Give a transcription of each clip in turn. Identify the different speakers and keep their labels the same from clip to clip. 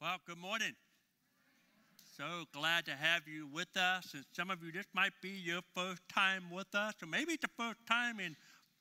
Speaker 1: Well, good morning. So glad to have you with us. And some of you, this might be your first time with us, or maybe it's the first time in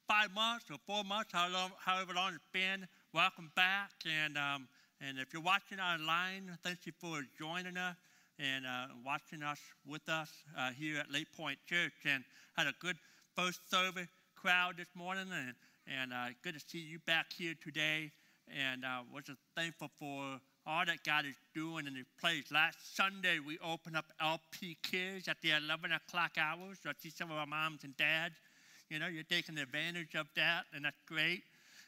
Speaker 1: five months or four months, however long it's been. Welcome back. And, um, and if you're watching online, thank you for joining us and uh, watching us with us uh, here at Lake Point Church. And had a good first service crowd this morning, and, and uh, good to see you back here today. And uh, was just thankful for all that God is doing in this place. Last Sunday, we opened up LP Kids at the 11 o'clock hour. So I see some of our moms and dads, you know, you're taking advantage of that, and that's great.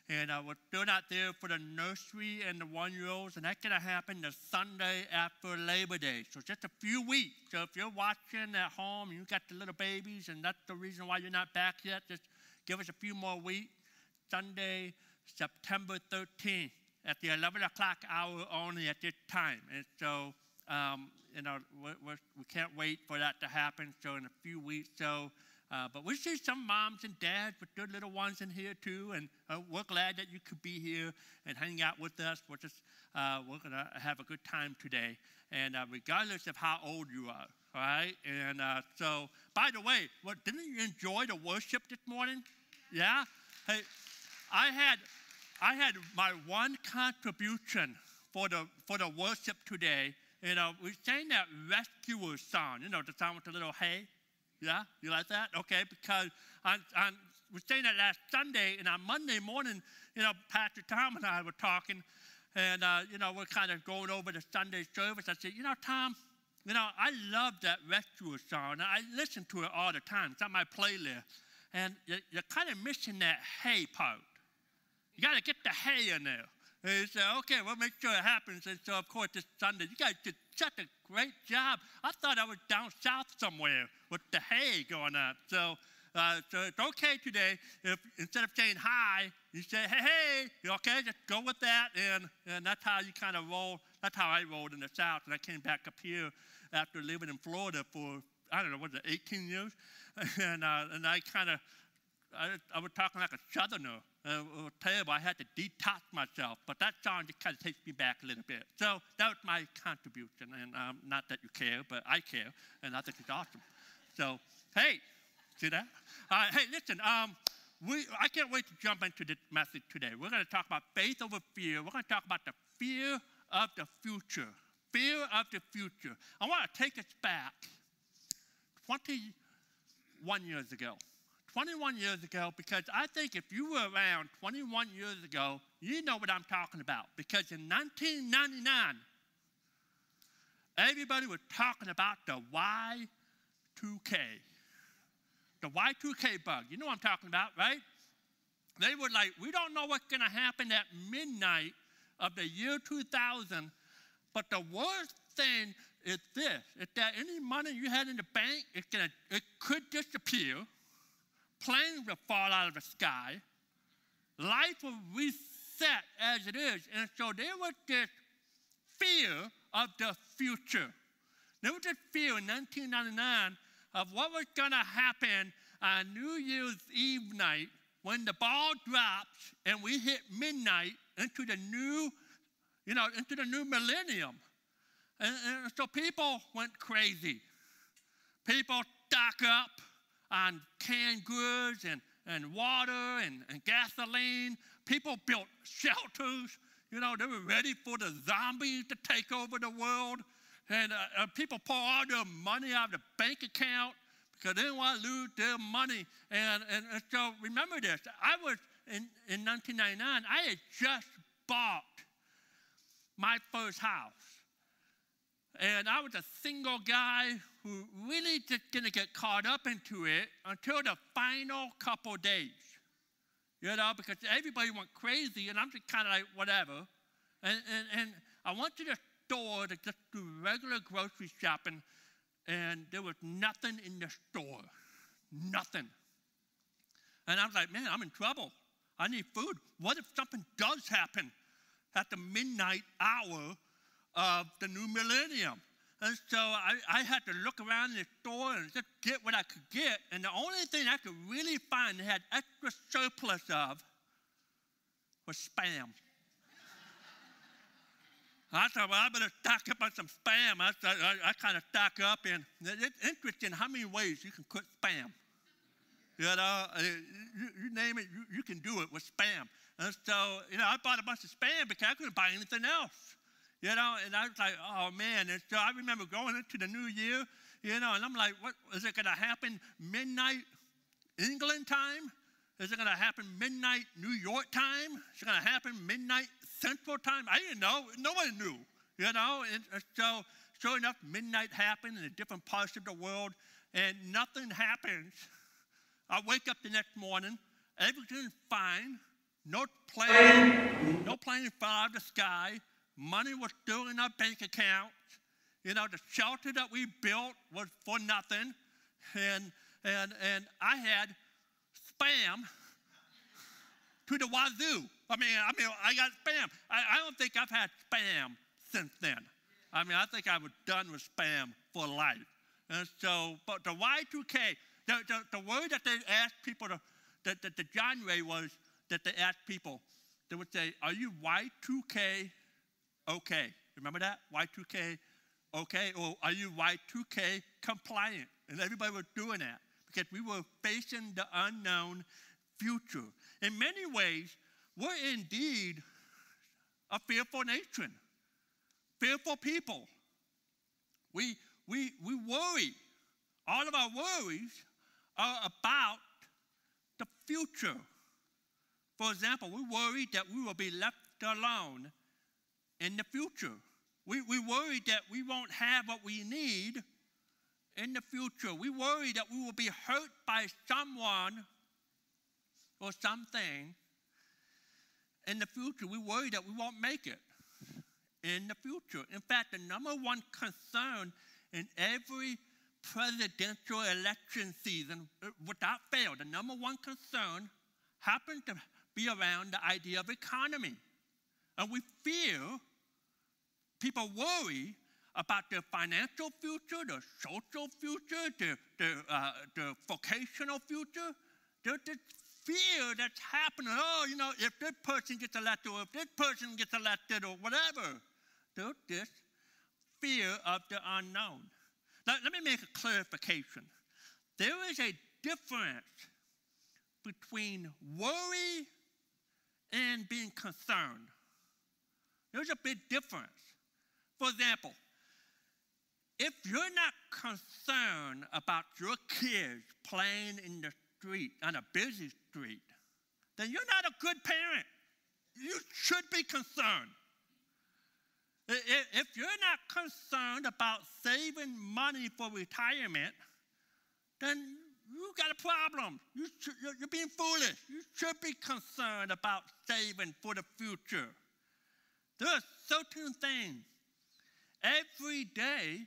Speaker 1: And uh, we're still not there for the nursery and the one year olds, and that's going to happen the Sunday after Labor Day. So just a few weeks. So if you're watching at home, and you got the little babies, and that's the reason why you're not back yet, just give us a few more weeks. Sunday, September 13th at the 11 o'clock hour only at this time. And so, um, you know, we're, we're, we can not wait for that to happen. So, in a few weeks, so. Uh, but we see some moms and dads with their little ones in here too, and uh, we're glad that you could be here and hang out with us. We're just uh, we're gonna have a good time today, and uh, regardless of how old you are, right. And uh, so, by the way, what didn't you enjoy the worship this morning? Yeah. Hey, I had I had my one contribution for the, for the worship today. You know, we sang that rescuer song, you know, the song with the little hay. Yeah, you like that? Okay, because on, on, we sang that last Sunday, and on Monday morning, you know, Pastor Tom and I were talking, and, uh, you know, we're kind of going over the Sunday service. I said, you know, Tom, you know, I love that rescuer song. I listen to it all the time. It's on my playlist. And you're, you're kind of missing that hay part. You got to get the hay in there. And he said, okay, we'll make sure it happens. And so, of course, this Sunday, you guys did such a great job. I thought I was down south somewhere with the hay going on. So, uh, so it's okay today if instead of saying hi, you say, hey, hey, okay? Just go with that. And, and that's how you kind of roll. That's how I rolled in the South. And I came back up here after living in Florida for, I don't know, was it 18 years? And, uh, and I kind of, I, I was talking like a Southerner uh, terrible. I had to detox myself. But that song just kind of takes me back a little bit. So that was my contribution. And um, not that you care, but I care. And I think it's awesome. So, hey, see that? Uh, hey, listen, um, we, I can't wait to jump into this message today. We're going to talk about faith over fear. We're going to talk about the fear of the future. Fear of the future. I want to take us back 21 years ago. 21 years ago because I think if you were around 21 years ago, you know what I'm talking about. Because in 1999, everybody was talking about the Y2K. The Y2K bug. You know what I'm talking about, right? They were like, we don't know what's going to happen at midnight of the year 2000, but the worst thing is this: is that any money you had in the bank, it's gonna, it could disappear planes will fall out of the sky, life will reset as it is. And so there was this fear of the future. There was this fear in 1999 of what was going to happen on New Year's Eve night when the ball drops and we hit midnight into the new, you know, into the new millennium. And, and so people went crazy. People stock up on canned goods and, and water and, and gasoline. People built shelters. You know, they were ready for the zombies to take over the world. And uh, uh, people pour all their money out of the bank account because they didn't want to lose their money. And, and, and so remember this I was in, in 1999, I had just bought my first house. And I was a single guy who really just going to get caught up into it until the final couple days. You know, because everybody went crazy, and I'm just kind of like, whatever. And, and, and I went to the store to just do regular grocery shopping, and there was nothing in the store. Nothing. And I was like, man, I'm in trouble. I need food. What if something does happen at the midnight hour of the new millennium. And so I, I, had to look around the store and just get what I could get. And the only thing I could really find that had extra surplus of was spam. I thought, well, I better stock up on some spam. I, I, I kind of stock up, and it's interesting how many ways you can cook spam. You know, uh, you, you name it, you, you, can do it with spam. And so, you know, I bought a bunch of spam because I couldn't buy anything else. You know, and I was like, oh man. And so I remember going into the new year, you know, and I'm like, what is it going to happen midnight England time? Is it going to happen midnight New York time? Is it going to happen midnight Central time? I didn't know. No one knew, you know. And so, sure enough, midnight happened in different parts of the world, and nothing happens. I wake up the next morning, everything's fine. No plane, no plane fell out of the sky. Money was still in our bank account. You know, the shelter that we built was for nothing. And, and, and I had spam to the wazoo. I mean, I mean, I got spam. I, I don't think I've had spam since then. I mean, I think I was done with spam for life. And so, but the Y2K, the, the, the word that they asked people to, that, that the genre was that they asked people, they would say, Are you Y2K okay? Remember that? Y2K okay? Or are you Y2K compliant? And everybody was doing that because we were facing the unknown future. In many ways, we're indeed a fearful nation, fearful people. We, we, we worry. All of our worries are about the future. For example, we worry that we will be left alone in the future. We, we worry that we won't have what we need in the future. We worry that we will be hurt by someone or something in the future. We worry that we won't make it in the future. In fact, the number one concern in every presidential election season, uh, without fail, the number one concern happens to be around the idea of economy. And we fear people worry about their financial future, their social future, their, their, uh, their vocational future. There's this fear that's happening. Oh, you know, if this person gets elected or if this person gets elected or whatever. There's this fear of the unknown. Now, let me make a clarification. There is a difference between worry and being concerned. There's a big difference. For example, if you're not concerned about your kids playing in the street, on a busy street, then you're not a good parent. You should be concerned. If you're not concerned about saving money for retirement, then you got a problem. You you're being foolish. You should be concerned about saving for the future. There are certain things every day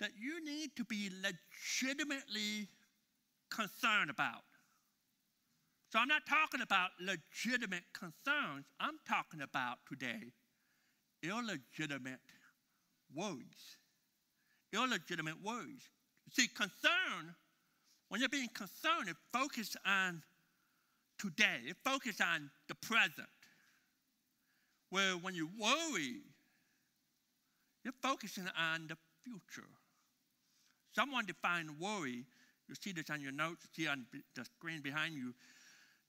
Speaker 1: that you need to be legitimately concerned about. So I'm not talking about legitimate concerns, I'm talking about today illegitimate worries. Illegitimate worries. See, concern, when you're being concerned, it focuses on today, it focuses on the present. Where when you worry, you're focusing on the future. Someone defined worry, you see this on your notes, see on the screen behind you,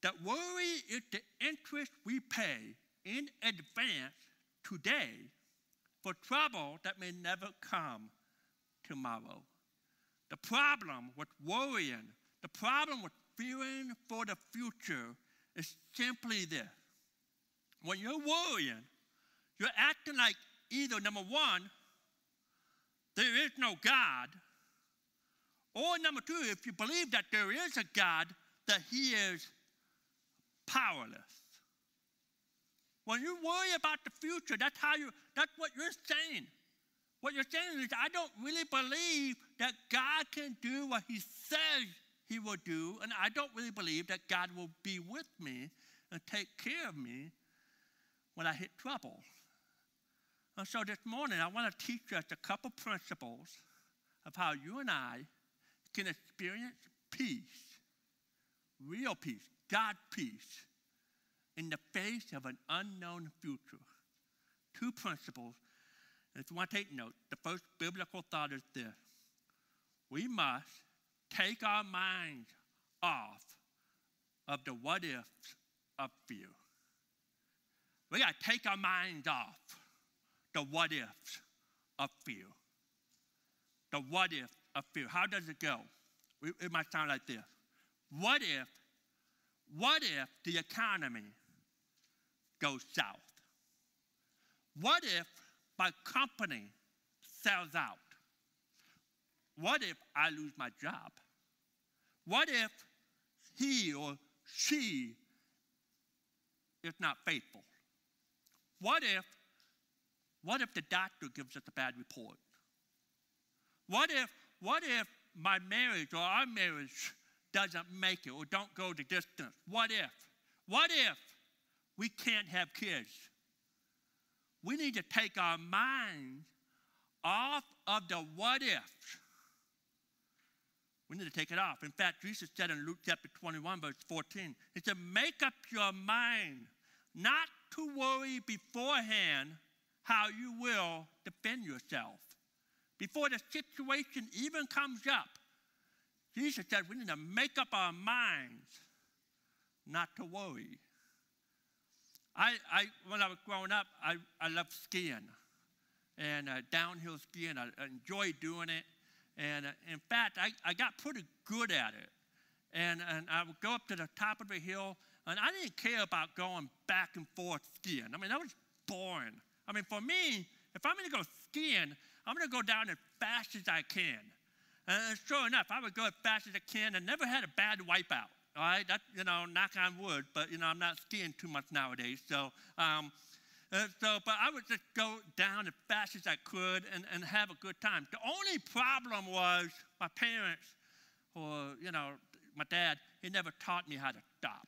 Speaker 1: that worry is the interest we pay in advance today for trouble that may never come tomorrow. The problem with worrying, the problem with fearing for the future is simply this. When you're worrying, you're acting like either number one, there is no God, or number two, if you believe that there is a God, that he is powerless. When you worry about the future, that's how you that's what you're saying. What you're saying is I don't really believe that God can do what he says he will do, and I don't really believe that God will be with me and take care of me when I hit trouble. And so this morning, I want to teach us a couple principles of how you and I can experience peace, real peace, God peace, in the face of an unknown future. Two principles if you want to take note, the first biblical thought is this we must take our minds off of the what ifs of fear. We got to take our minds off the what ifs of fear. The what if of fear. How does it go? It might sound like this. What if, what if the economy goes south? What if my company sells out? What if I lose my job? What if he or she is not faithful? What if, what if the doctor gives us a bad report? What if, what if my marriage or our marriage doesn't make it or don't go the distance? What if? What if we can't have kids? We need to take our mind off of the what ifs. We need to take it off. In fact, Jesus said in Luke chapter 21, verse 14, He said, Make up your mind not to worry beforehand how you will defend yourself. Before the situation even comes up, Jesus said we need to make up our minds not to worry. I, I when I was growing up, I, I loved skiing and uh, downhill skiing. I, I enjoyed doing it. And uh, in fact, I, I got pretty good at it. And, and I would go up to the top of the hill, and I didn't care about going back and forth skiing. I mean, that was boring. I mean, for me, if I'm to go skiing, I'm to go down as fast as I can. And sure enough, I would go as fast as I can and never had a bad wipeout. All right, that you know, knock on wood. But you know, I'm not skiing too much nowadays. So, um, uh, so, but I would just go down as fast as I could and, and have a good time. The only problem was my parents, or you know, my dad. He never taught me how to stop.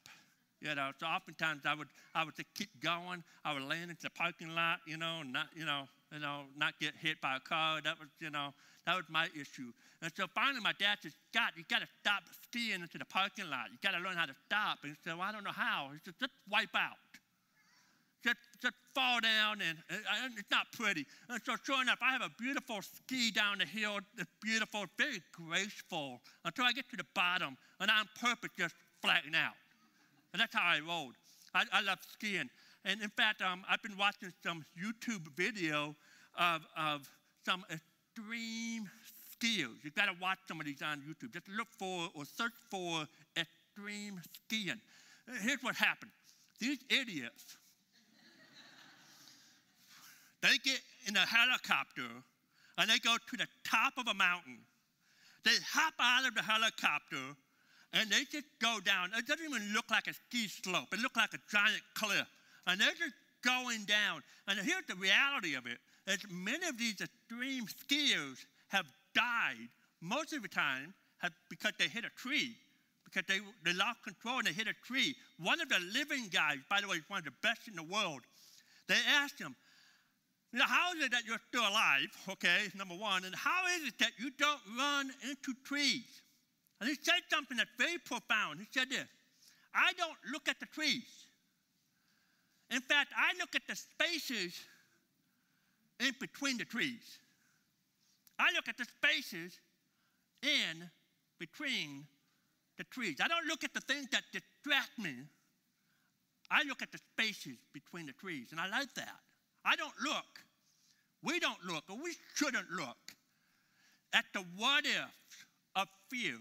Speaker 1: You know, so oftentimes I would I would just keep going. I would land into the parking lot, you know, not you know, you know, not get hit by a car. That was, you know, that was my issue. And so finally my dad said, Scott, you got to stop skiing into the parking lot. You got to learn how to stop. And he said, well, I don't know how. He said, just wipe out. Just, just fall down, and, and it's not pretty. And so, sure enough, I have a beautiful ski down the hill. It's beautiful, very graceful, until I get to the bottom, and I'm perfect, just flatten out. And that's how I rolled. I, I love skiing. And in fact, um, I've been watching some YouTube video of, of some extreme skiers. You've got to watch some of these on YouTube. Just look for or search for extreme skiing. Here's what happened these idiots, they get in a helicopter and they go to the top of a mountain. They hop out of the helicopter and they just go down. It doesn't even look like a ski slope, it looks like a giant cliff and they're just going down. And here's the reality of it. is many of these extreme skiers have died most of the time have, because they hit a tree, because they, they lost control and they hit a tree. One of the living guys, by the way, is one of the best in the world. They asked him, you know, how is it that you're still alive? Okay, number one. And how is it that you don't run into trees? And he said something that's very profound. He said this I don't look at the trees. In fact, I look at the spaces in between the trees. I look at the spaces in between the trees. I don't look at the things that distract me. I look at the spaces between the trees, and I like that. I don't look. We don't look, or we shouldn't look at the what ifs of fear.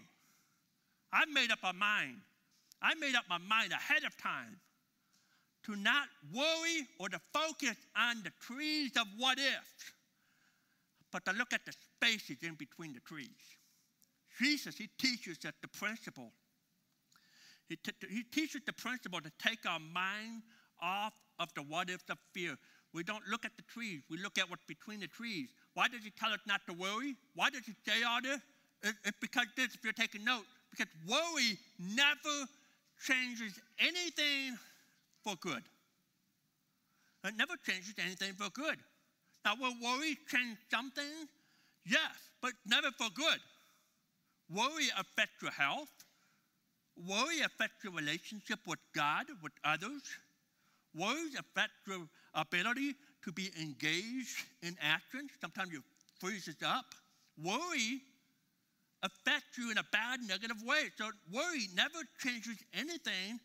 Speaker 1: I made up my mind. I made up my mind ahead of time to not worry or to focus on the trees of what ifs, but to look at the spaces in between the trees. Jesus, he teaches us the principle. He, he teaches the principle to take our mind off of the what ifs of fear. We don't look at the trees, we look at what's between the trees. Why does he tell us not to worry? Why does he say all this? It's because this, if you're taking note, because worry never changes anything for good. It never changes anything for good. Now, will worry change something? Yes, but never for good. Worry affects your health. Worry affects your relationship with God, with others. Worries affect your ability to be engaged in action. Sometimes you freeze it up. Worry affects you in a bad, negative way. So worry never changes anything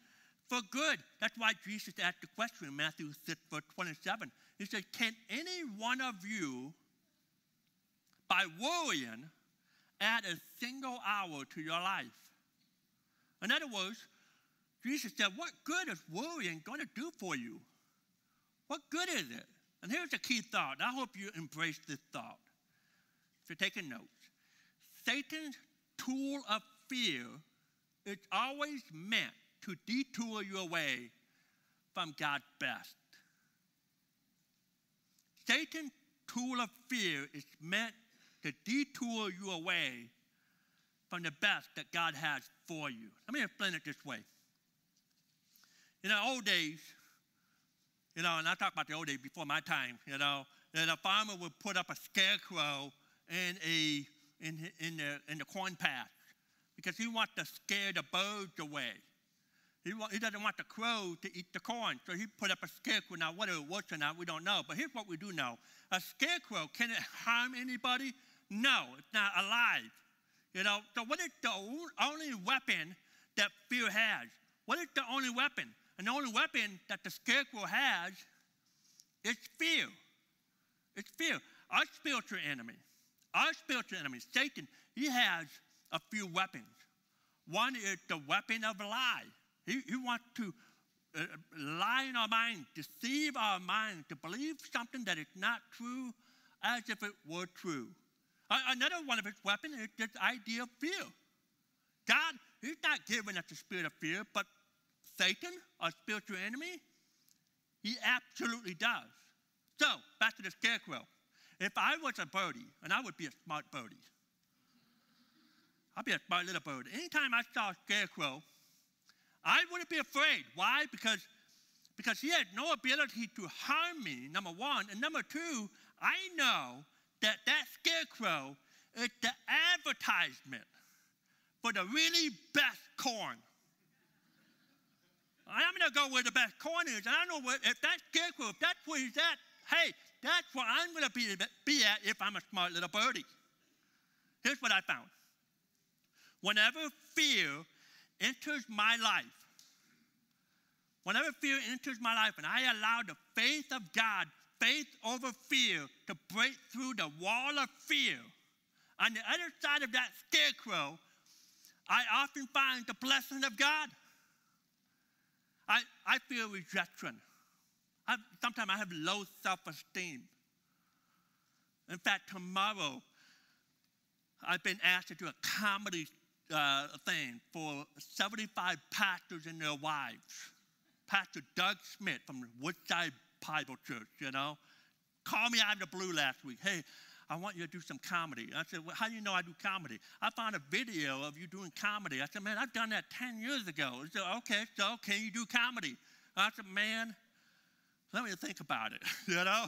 Speaker 1: for good. That's why Jesus asked the question in Matthew 6, verse 27. He said, Can any one of you, by worrying, add a single hour to your life? In other words, Jesus said, What good is worrying going to do for you? What good is it? And here's a key thought. I hope you embrace this thought. If you're taking notes, Satan's tool of fear is always meant to detour you away from God's best. Satan's tool of fear is meant to detour you away from the best that God has for you. Let me explain it this way. In the old days, you know, and I talk about the old days before my time, you know, that a farmer would put up a scarecrow in, a, in, in, the, in the corn patch because he wants to scare the birds away. He, he doesn't want the crow to eat the corn, so he put up a scarecrow. Now, whether it works or not, we don't know. But here's what we do know a scarecrow, can it harm anybody? No, it's not alive. You know, so what is the only weapon that fear has? What is the only weapon? And the only weapon that the scarecrow has is fear. It's fear. Our spiritual enemy, our spiritual enemy, Satan, he has a few weapons. One is the weapon of lie. He, he wants to uh, lie in our mind, deceive our mind to believe something that is not true as if it were true. Uh, another one of his weapons is this idea of fear. God, he's not giving us the spirit of fear, but Satan, our spiritual enemy, he absolutely does. So, back to the scarecrow. If I was a birdie, and I would be a smart birdie, I'd be a smart little bird. Anytime I saw a scarecrow, I wouldn't be afraid. Why? Because, because he had no ability to harm me, number one. And number two, I know that that scarecrow is the advertisement for the really best corn. I'm going to go where the best corn is. And I know what, if that scarecrow, if that's where he's at, hey, that's where I'm going to be, be at if I'm a smart little birdie. Here's what I found. Whenever fear enters my life, whenever fear enters my life and I allow the faith of God, faith over fear, to break through the wall of fear, on the other side of that scarecrow, I often find the blessing of God. I, I feel rejection. I, sometimes I have low self esteem. In fact, tomorrow, I've been asked to do a comedy uh, thing for 75 pastors and their wives. Pastor Doug Smith from Woodside Bible Church, you know, called me out of the blue last week. Hey, I want you to do some comedy. I said, well, how do you know I do comedy? I found a video of you doing comedy. I said, man, I've done that 10 years ago. He said, okay, so can you do comedy? I said, man, let me think about it, you know?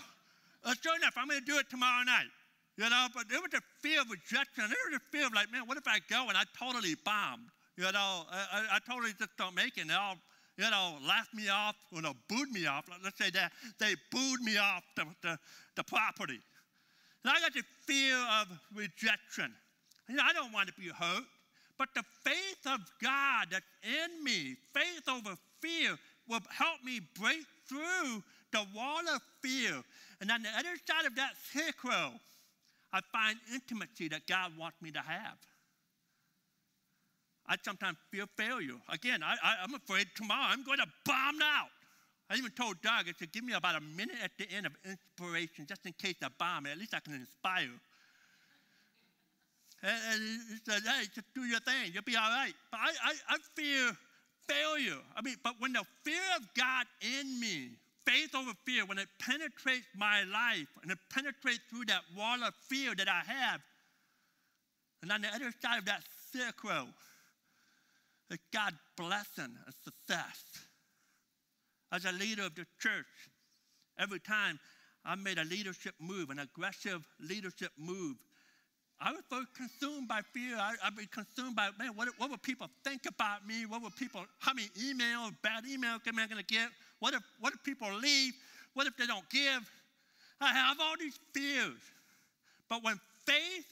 Speaker 1: Uh, sure enough, I'm going to do it tomorrow night. You know, but there was a fear of rejection. There was a fear of like, man, what if I go and I totally bombed? You know, I, I totally just don't make it. And they'll, you know, laugh me off, or no, booed me off. Let's say that they booed me off the, the, the property. And I got the fear of rejection. You know, I don't want to be hurt, but the faith of God that's in me, faith over fear, will help me break through the wall of fear. And on the other side of that scarecrow, I find intimacy that God wants me to have. I sometimes fear failure. Again, I, am afraid tomorrow I'm going to bomb out. I even told Doug, I said, give me about a minute at the end of inspiration just in case I bomb. At least I can inspire. And, and he said, hey, just do your thing. You'll be all right. But I, I, I fear failure. I mean, but when the fear of God in me faith over fear, when it penetrates my life and it penetrates through that wall of fear that I have, and on the other side of that circle, it's God's blessing and success. As a leader of the church, every time I made a leadership move, an aggressive leadership move, I was so consumed by fear. I, I'd be consumed by, man, what, what would people think about me? What would people, how many emails, bad emails am I going to get? What if, what if people leave? What if they don't give? I have all these fears. But when faith,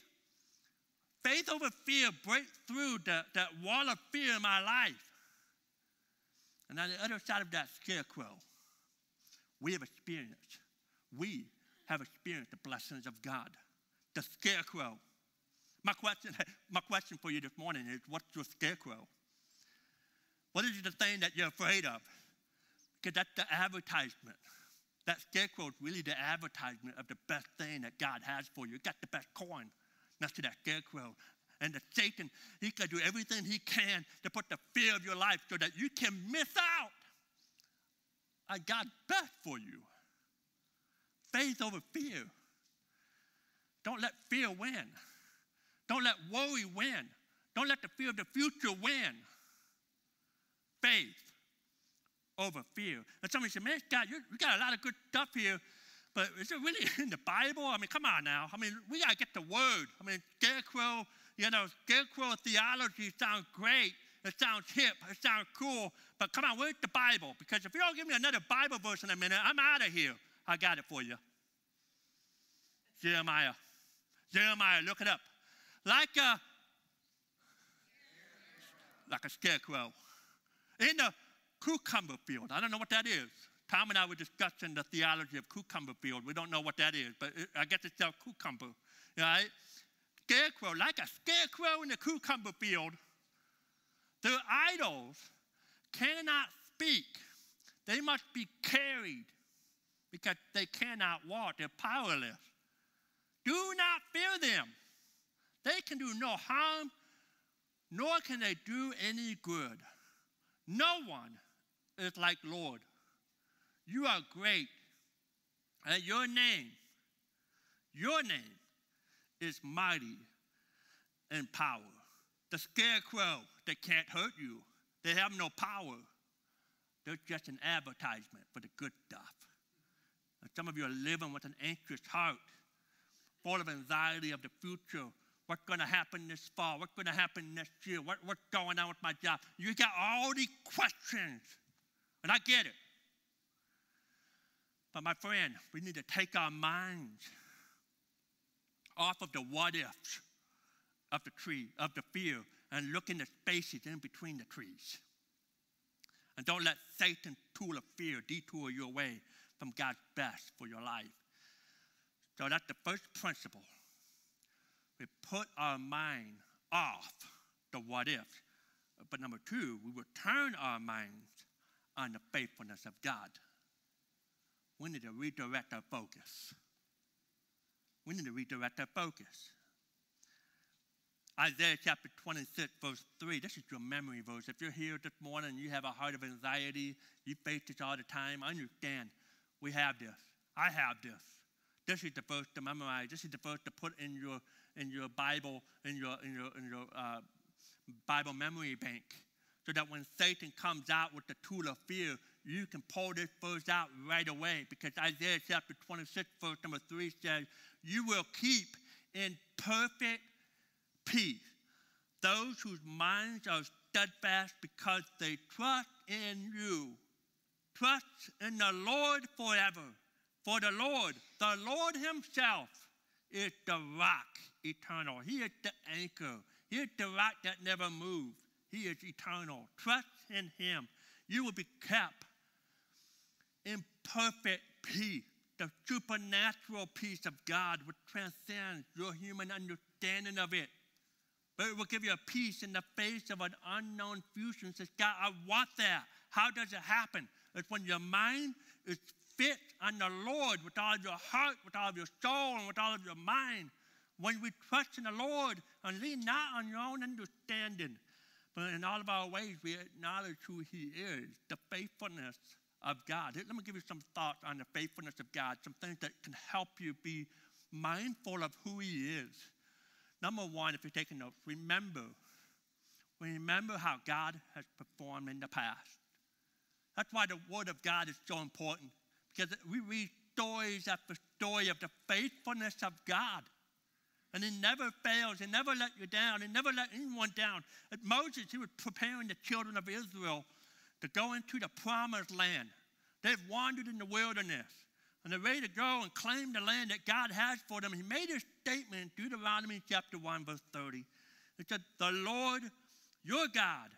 Speaker 1: faith over fear breaks through the, that wall of fear in my life, and on the other side of that scarecrow, we have experienced, we have experienced the blessings of God. The scarecrow. My question, my question for you this morning is what's your scarecrow? What is the thing that you're afraid of? Because that's the advertisement. That scarecrow is really the advertisement of the best thing that God has for you. You got the best coin next to that scarecrow. And the Satan, he can do everything he can to put the fear of your life so that you can miss out on God's best for you. Faith over fear. Don't let fear win. Don't let worry win. Don't let the fear of the future win. Faith over fear. And somebody said, Man, God, you, you got a lot of good stuff here, but is it really in the Bible? I mean, come on now. I mean, we got to get the word. I mean, scarecrow, you know, scarecrow theology sounds great. It sounds hip. It sounds cool. But come on, where's the Bible? Because if you don't give me another Bible verse in a minute, I'm out of here. I got it for you. Jeremiah. Jeremiah, look it up. Like a like a scarecrow. In the cucumber field. I don't know what that is. Tom and I were discussing the theology of cucumber field. We don't know what that is, but it, I guess it's a cucumber, right? Scarecrow, like a scarecrow in the cucumber field. Their idols cannot speak. They must be carried because they cannot walk. They're powerless. Do not fear them. They can do no harm, nor can they do any good. No one is like Lord. You are great, and your name, your name is mighty in power. The scarecrow, they can't hurt you. They have no power. They're just an advertisement for the good stuff. And some of you are living with an anxious heart, full of anxiety of the future. What's going to happen this fall? What's going to happen next year? What, what's going on with my job? You got all these questions, and I get it. But my friend, we need to take our minds off of the what ifs of the tree, of the fear, and look in the spaces in between the trees. And don't let Satan's tool of fear detour your way from God's best for your life. So that's the first principle. We put our mind off the what ifs. But number two, we will turn our minds on the faithfulness of God. We need to redirect our focus. We need to redirect our focus. Isaiah chapter 26, verse 3. This is your memory verse. If you're here this morning and you have a heart of anxiety, you face this all the time, I understand we have this. I have this. This is the verse to memorize. This is the verse to put in your in your Bible, in your in your in your uh, Bible memory bank, so that when Satan comes out with the tool of fear, you can pull this verse out right away. Because Isaiah chapter 26, verse number 3 says, You will keep in perfect peace those whose minds are steadfast because they trust in you. Trust in the Lord forever. For the Lord, the Lord Himself, is the rock eternal. He is the anchor. He is the rock that never moves. He is eternal. Trust in Him. You will be kept in perfect peace the supernatural peace of God which transcends your human understanding of it. But it will give you a peace in the face of an unknown future. And says, God, I want that. How does it happen? It's when your mind is fit on the Lord with all your heart, with all your soul, and with all of your mind. When we trust in the Lord and lean not on your own understanding, but in all of our ways we acknowledge who He is, the faithfulness of God. Let me give you some thoughts on the faithfulness of God, some things that can help you be mindful of who He is. Number one, if you're taking notes, remember. Remember how God has performed in the past. That's why the Word of God is so important, because we read stories after story of the faithfulness of God. And he never fails. He never let you down. He never let anyone down. At Moses, he was preparing the children of Israel to go into the promised land. They've wandered in the wilderness. and they're ready to go and claim the land that God has for them, he made a statement in Deuteronomy chapter 1, verse 30. It said, The Lord your God,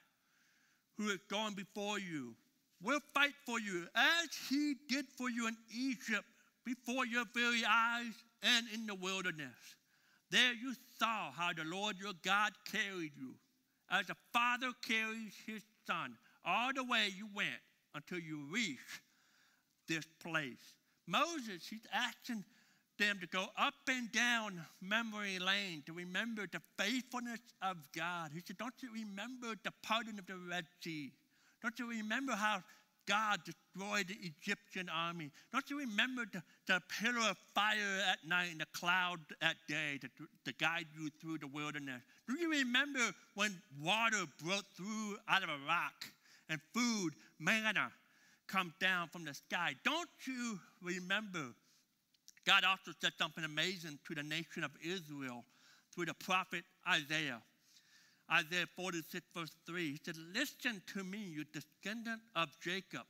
Speaker 1: who is going before you, will fight for you as he did for you in Egypt before your very eyes and in the wilderness. There you saw how the Lord your God carried you, as a father carries his son, all the way you went until you reached this place. Moses, he's asking them to go up and down memory lane to remember the faithfulness of God. He said, Don't you remember the parting of the Red Sea? Don't you remember how God destroyed the Egyptian army? Don't you remember the, the pillar of fire at night and the cloud at day to, to guide you through the wilderness? Do you remember when water broke through out of a rock and food, manna, come down from the sky? Don't you remember? God also said something amazing to the nation of Israel through the prophet Isaiah. Isaiah 46, verse 3. He said, Listen to me, you descendant of Jacob,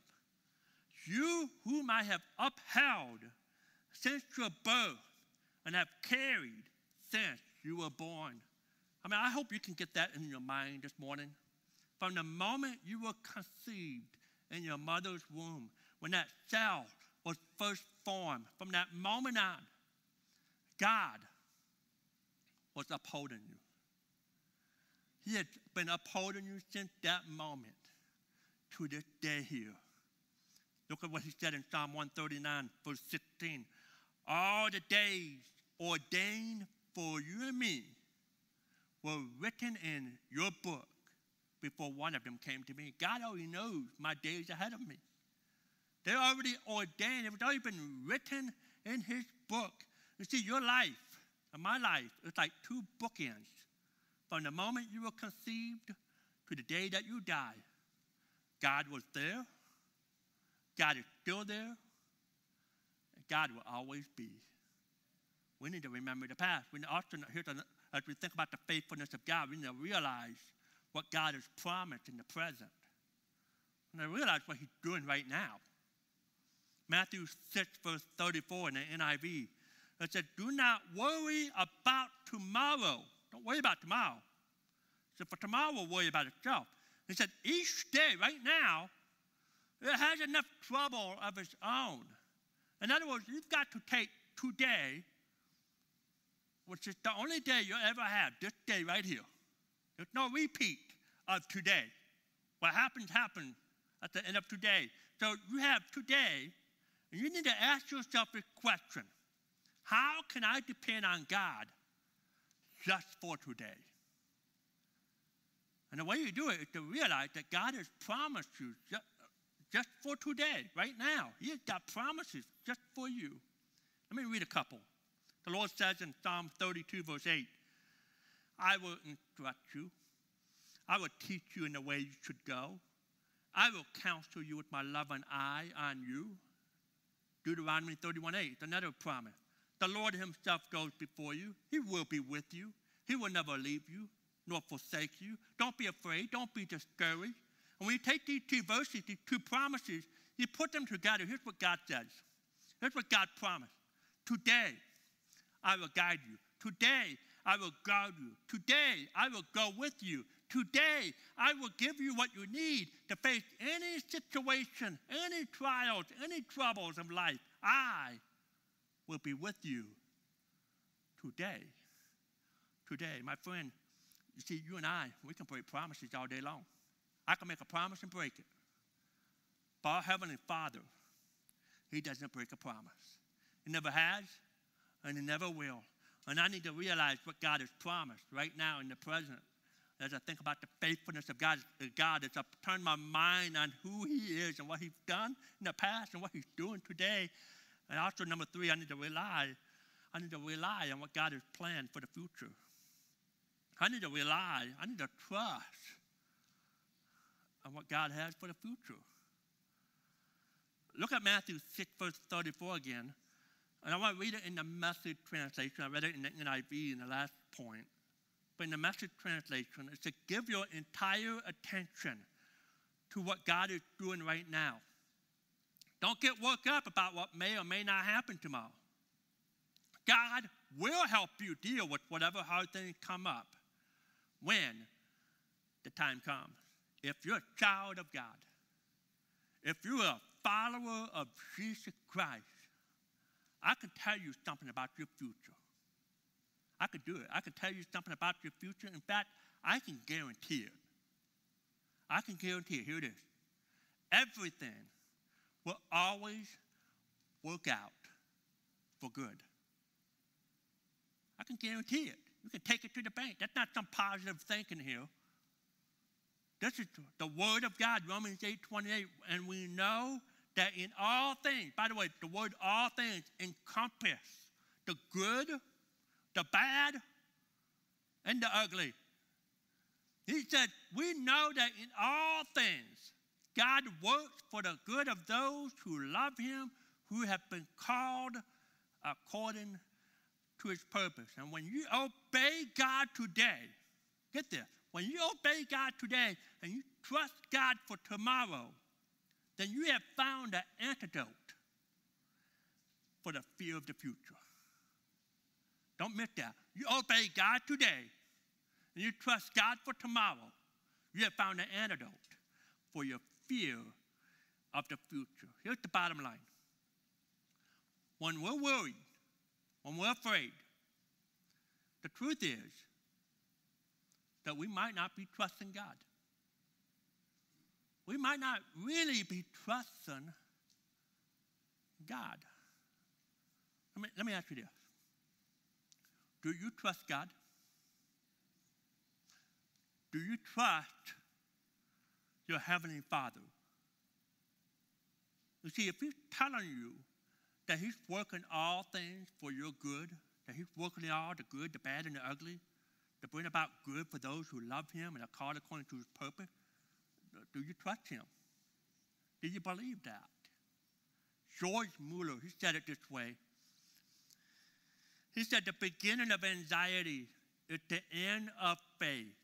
Speaker 1: you whom I have upheld since your birth and have carried since you were born. I mean, I hope you can get that in your mind this morning. From the moment you were conceived in your mother's womb, when that cell was first formed, from that moment on, God was upholding you. He has been upholding you since that moment to this day here. Look at what he said in Psalm 139, verse 16. All the days ordained for you and me were written in your book before one of them came to me. God already knows my days ahead of me. They're already ordained, it was already been written in his book. You see, your life and my life is like two bookends. From the moment you were conceived to the day that you die, God was there, God is still there, God will always be. We need to remember the past. We also, here's as we think about the faithfulness of God, we need to realize what God has promised in the present. And I realize what He's doing right now. Matthew 6, verse 34 in the NIV, it said, Do not worry about tomorrow don't worry about tomorrow. So for tomorrow will worry about itself. He said, each day, right now, it has enough trouble of its own. In other words, you've got to take today, which is the only day you'll ever have, this day right here. There's no repeat of today. What happens, happens at the end of today. So you have today, and you need to ask yourself a question How can I depend on God just for today. And the way you do it is to realize that God has promised you just, just for today, right now. He has got promises just for you. Let me read a couple. The Lord says in Psalm 32, verse 8, I will instruct you. I will teach you in the way you should go. I will counsel you with my loving eye on you. Deuteronomy 31, 8, another promise. The Lord Himself goes before you. He will be with you. He will never leave you nor forsake you. Don't be afraid. Don't be discouraged. And when you take these two verses, these two promises, you put them together. Here's what God says. Here's what God promised. Today, I will guide you. Today, I will guard you. Today, I will go with you. Today, I will give you what you need to face any situation, any trials, any troubles of life. I will be with you today. Today, my friend, you see, you and I, we can break promises all day long. I can make a promise and break it. But our Heavenly Father, He doesn't break a promise. He never has, and He never will. And I need to realize what God has promised right now in the present. As I think about the faithfulness of God, God as I turn my mind on who He is and what He's done in the past and what He's doing today, and also, number three, I need to rely. I need to rely on what God has planned for the future. I need to rely, I need to trust on what God has for the future. Look at Matthew 6, verse 34 again. And I want to read it in the message translation. I read it in the NIV in the last point. But in the message translation, it's to give your entire attention to what God is doing right now. Don't get worked up about what may or may not happen tomorrow. God will help you deal with whatever hard things come up when the time comes. If you're a child of God, if you're a follower of Jesus Christ, I can tell you something about your future. I can do it. I can tell you something about your future. In fact, I can guarantee it. I can guarantee it. Here it is. Everything will always work out for good. I can guarantee it. You can take it to the bank. That's not some positive thinking here. This is the word of God, Romans 8 28. And we know that in all things, by the way, the word all things encompass the good, the bad, and the ugly. He said, We know that in all things, God works for the good of those who love him, who have been called according to his purpose. And when you obey God today, get this, when you obey God today and you trust God for tomorrow, then you have found an antidote for the fear of the future. Don't miss that. You obey God today and you trust God for tomorrow, you have found an antidote for your fear of the future. Here's the bottom line when we're worried, when we're afraid, the truth is that we might not be trusting God. We might not really be trusting God. Let me, let me ask you this Do you trust God? Do you trust your Heavenly Father? You see, if He's telling you that He's working all things for your good, that He's working all the good, the bad, and the ugly, to bring about good for those who love Him and are called according to His purpose, do you trust Him? Do you believe that? George Mueller, he said it this way. He said, The beginning of anxiety is the end of faith,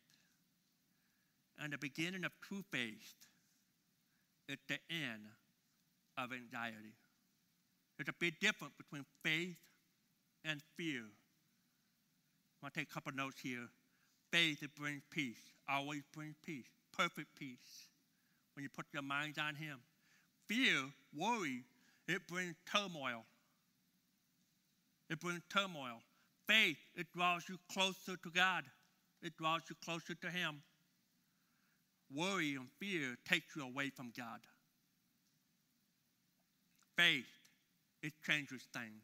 Speaker 1: and the beginning of true faith is the end of anxiety. There's a big difference between faith and fear. I'm going to take a couple notes here. Faith, it brings peace, always brings peace, perfect peace when you put your minds on Him. Fear, worry, it brings turmoil. It brings turmoil. Faith, it draws you closer to God, it draws you closer to Him. Worry and fear takes you away from God. Faith, it changes things.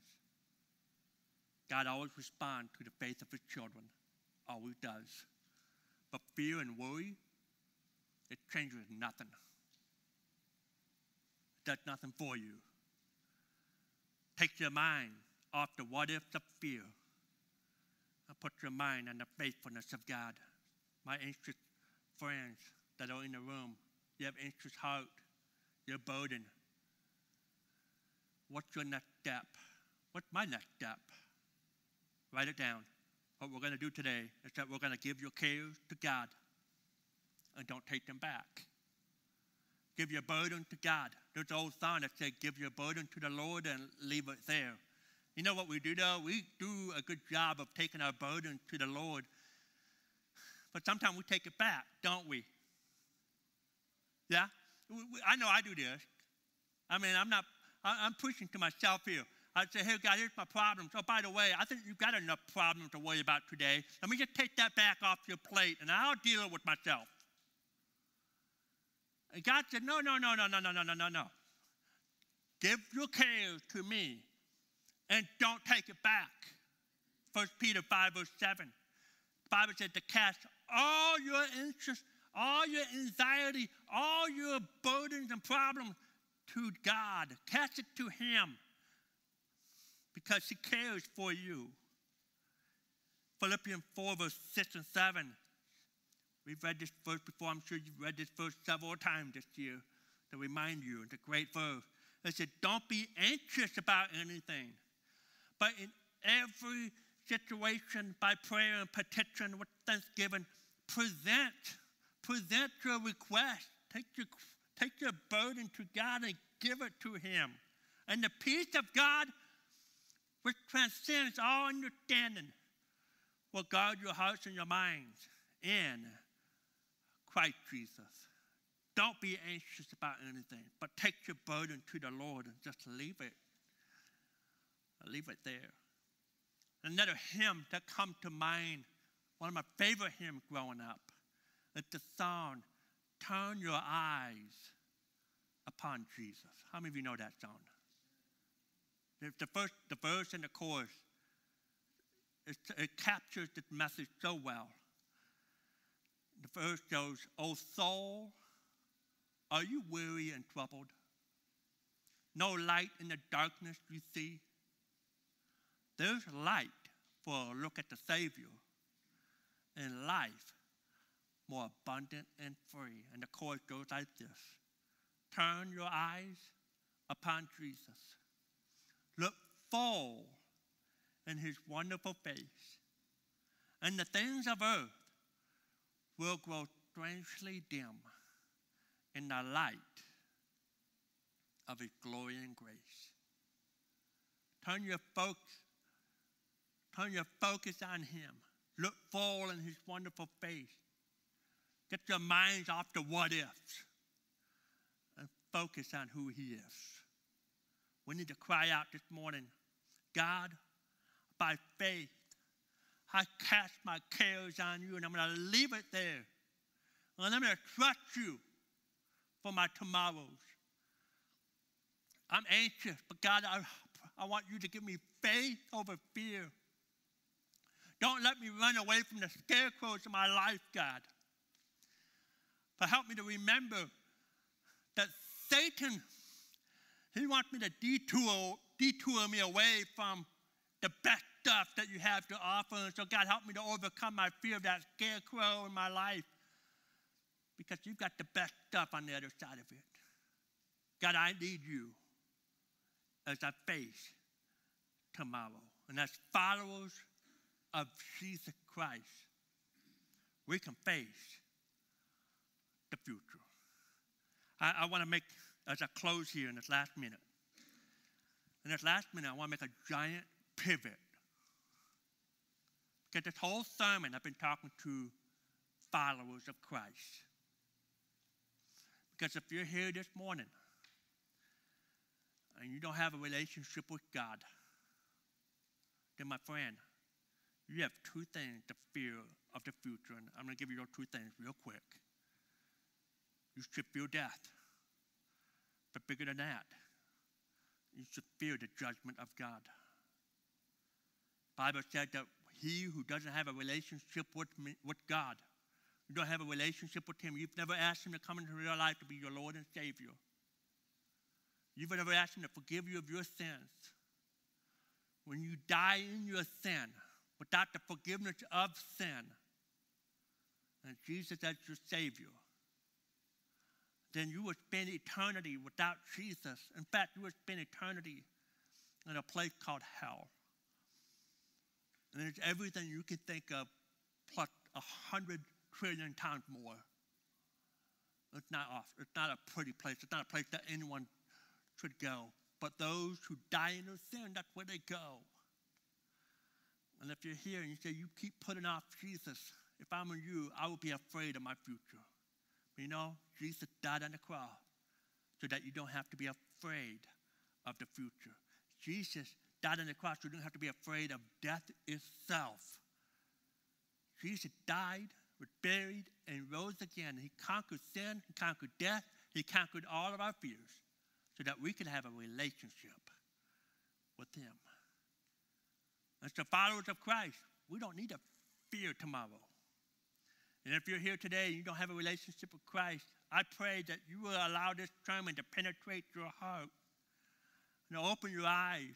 Speaker 1: God always responds to the faith of his children, always does. But fear and worry, it changes nothing. It does nothing for you. Take your mind off the what ifs of fear and put your mind on the faithfulness of God. My anxious friends that are in the room, you have anxious heart, you're burdened. What's your next step? What's my next step? Write it down. What we're going to do today is that we're going to give your cares to God and don't take them back. Give your burden to God. There's an old song that says, Give your burden to the Lord and leave it there. You know what we do though? We do a good job of taking our burden to the Lord, but sometimes we take it back, don't we? Yeah? I know I do this. I mean, I'm not, I'm preaching to myself here. I'd say, hey, God, here's my problems. Oh, by the way, I think you've got enough problems to worry about today. Let me just take that back off your plate and I'll deal with myself. And God said, no, no, no, no, no, no, no, no, no, no. Give your cares to me and don't take it back. 1 Peter 5, verse 7. The Bible said to cast all your interest, all your anxiety, all your burdens and problems to God. Cast it to Him because he cares for you. Philippians 4, verse 6 and 7. We've read this verse before. I'm sure you've read this verse several times this year to remind you. It's a great verse. It said, Don't be anxious about anything, but in every situation, by prayer and petition with thanksgiving, present, present your request. Take your, Take your burden to God and give it to Him. And the peace of God, which transcends all understanding, will guard your hearts and your minds in Christ Jesus. Don't be anxious about anything, but take your burden to the Lord and just leave it. Leave it there. Another hymn that comes to mind, one of my favorite hymns growing up, is the song, Turn Your Eyes Upon Jesus. How many of you know that song? The, first, the verse and the chorus, it, it captures the message so well. The verse goes, O soul, are you weary and troubled? No light in the darkness you see? There's light for a look at the Savior and life more abundant and free. And the chorus goes like this Turn your eyes upon Jesus. Look full in his wonderful face, and the things of earth will grow strangely dim in the light of his glory and grace. Turn your focus Turn your focus on Him. Look full in His wonderful face. Get your minds off the what ifs and focus on who He is. We need to cry out this morning God, by faith, I cast my cares on you and I'm going to leave it there. And I'm going to trust you for my tomorrows. I'm anxious, but God, I, I want you to give me faith over fear. Don't let me run away from the scarecrows of my life, God. But help me to remember that Satan, he wants me to detour, detour me away from the best stuff that you have to offer. And so, God, help me to overcome my fear of that scarecrow in my life because you've got the best stuff on the other side of it. God, I need you as I face tomorrow. And as followers of Jesus Christ, we can face future. I, I want to make, as I close here in this last minute, in this last minute, I want to make a giant pivot. Because this whole sermon, I've been talking to followers of Christ. Because if you're here this morning and you don't have a relationship with God, then my friend, you have two things to fear of the future, and I'm going to give you those two things real quick. You should fear death, but bigger than that, you should fear the judgment of God. Bible said that he who doesn't have a relationship with, me, with God, you don't have a relationship with him, you've never asked him to come into your life to be your Lord and Savior. You've never asked him to forgive you of your sins. When you die in your sin, without the forgiveness of sin, and Jesus as your Savior, then you would spend eternity without Jesus. In fact, you would spend eternity in a place called hell. And it's everything you can think of, plus a hundred trillion times more. It's not off. It's not a pretty place. It's not a place that anyone should go. But those who die in their sin, that's where they go. And if you're here and you say, you keep putting off Jesus, if I'm you, I will be afraid of my future. You know, Jesus died on the cross so that you don't have to be afraid of the future. Jesus died on the cross so you don't have to be afraid of death itself. Jesus died, was buried, and rose again. He conquered sin, he conquered death, he conquered all of our fears so that we can have a relationship with him. As the followers of Christ, we don't need to fear tomorrow. And if you're here today and you don't have a relationship with Christ, I pray that you will allow this sermon to penetrate your heart and open your eyes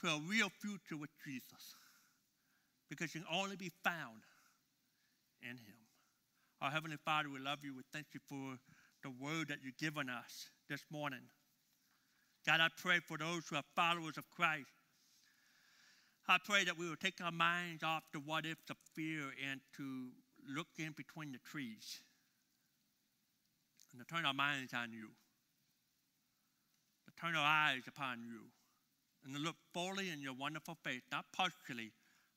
Speaker 1: to a real future with Jesus. Because you can only be found in Him. Our Heavenly Father, we love you. We thank you for the word that you've given us this morning. God, I pray for those who are followers of Christ I pray that we will take our minds off the what ifs of fear and to look in between the trees and to turn our minds on you, to turn our eyes upon you, and to look fully in your wonderful face, not partially,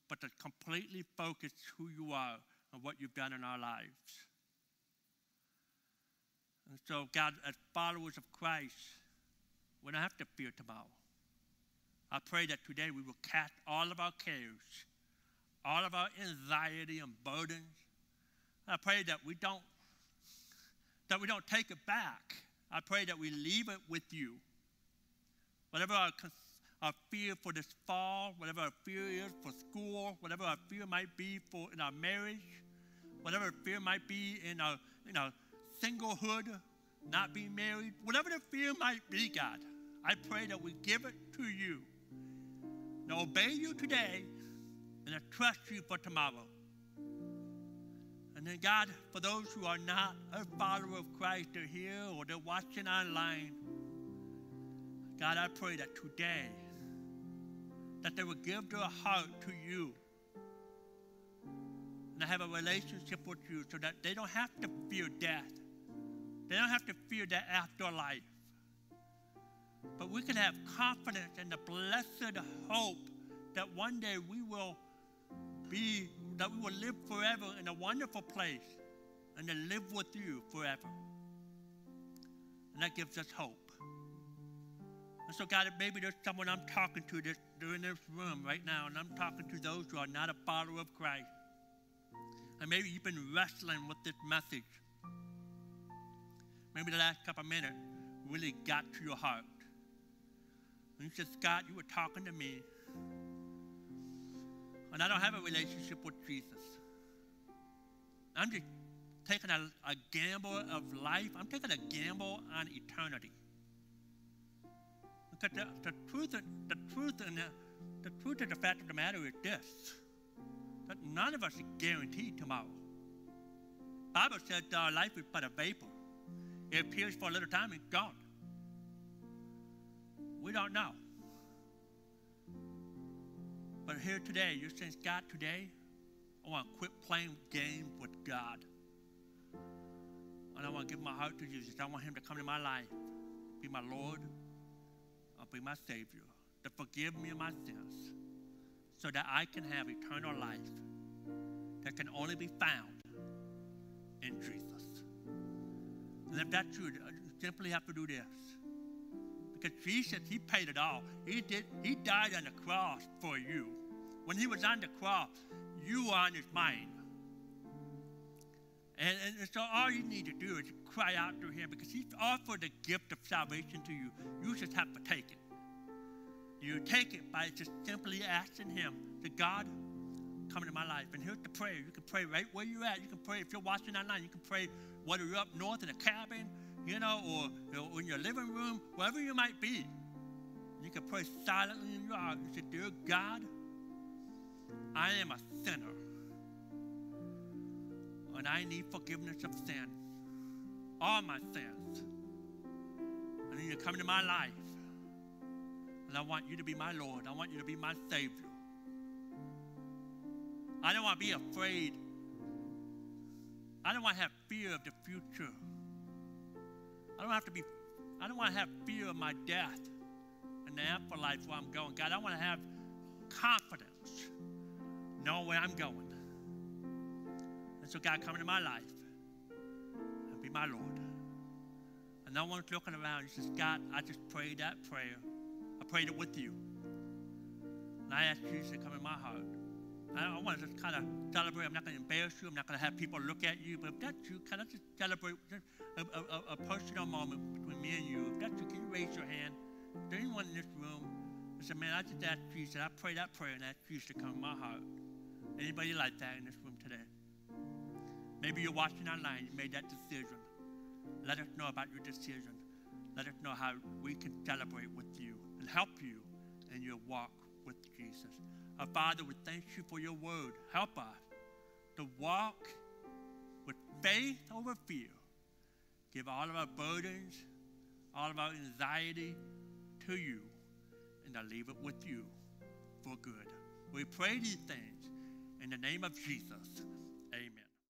Speaker 1: but to completely focus who you are and what you've done in our lives. And so, God, as followers of Christ, we don't have to fear tomorrow. I pray that today we will cast all of our cares, all of our anxiety and burdens. I pray that we don't that we don't take it back. I pray that we leave it with you. Whatever our, our fear for this fall, whatever our fear is for school, whatever our fear might be for in our marriage, whatever fear might be in our, in our singlehood, not being married, whatever the fear might be, God, I pray that we give it to you. To obey you today and to trust you for tomorrow. And then, God, for those who are not a follower of Christ, they're here or they're watching online, God, I pray that today, that they will give their heart to you and have a relationship with you so that they don't have to fear death. They don't have to fear the afterlife. But we can have confidence in the blessed hope that one day we will be, that we will live forever in a wonderful place and to live with you forever. And that gives us hope. And so, God, maybe there's someone I'm talking to this, they're in this room right now, and I'm talking to those who are not a follower of Christ. And maybe you've been wrestling with this message. Maybe the last couple minutes really got to your heart. And you said, Scott, you were talking to me. And I don't have a relationship with Jesus. I'm just taking a, a gamble of life. I'm taking a gamble on eternity. Because the, the truth, the truth, and the, the truth of the fact of the matter is this: that none of us is guaranteed tomorrow. Bible says our life is but a vapor. It appears for a little time and gone. We don't know. But here today, you're saying, God, today, I want to quit playing games with God. And I want to give my heart to Jesus. I want Him to come to my life, be my Lord, I'll be my Savior, to forgive me of my sins, so that I can have eternal life that can only be found in Jesus. And if that's true, uh, you simply have to do this. Because Jesus, He paid it all. He did, He died on the cross for you. When He was on the cross, you were on His mind. And, and so all you need to do is cry out to Him because He's offered the gift of salvation to you. You just have to take it. You take it by just simply asking Him, to God, come into my life. And here's the prayer. You can pray right where you're at. You can pray if you're watching online. You can pray whether you're up north in a cabin, you know, or you know, in your living room, wherever you might be. You can pray silently in your heart. You say, Dear God, I am a sinner. And I need forgiveness of sin. All my sins. I need you to come into my life. And I want you to be my Lord. I want you to be my Savior. I don't want to be afraid. I don't want to have fear of the future. I don't have to be, I don't want to have fear of my death and the afterlife where I'm going. God, I want to have confidence, know where I'm going. And so, God, come into my life and be my Lord. And no one's looking around. He says, God, I just prayed that prayer. I prayed it with you. And I ask Jesus to come in my heart. I, I want to just kind of celebrate. I'm not going to embarrass you. I'm not going to have people look at you. But if that's you, kind of just celebrate just a, a, a, personal moment between me and you. If that's you, can you raise your hand? Is there anyone in this room that said, man, I just asked Jesus. I pray that prayer and asked Jesus to come in my heart. Anybody like that in this room today? Maybe you're watching online. You made that decision. Let us know about your decision. Let us know how we can celebrate with you and help you in your walk with Jesus. Our Father, we thank you for your word. Help us to walk with faith over fear. Give all of our burdens, all of our anxiety to you, and I leave it with you for good. We pray these things in the name of Jesus.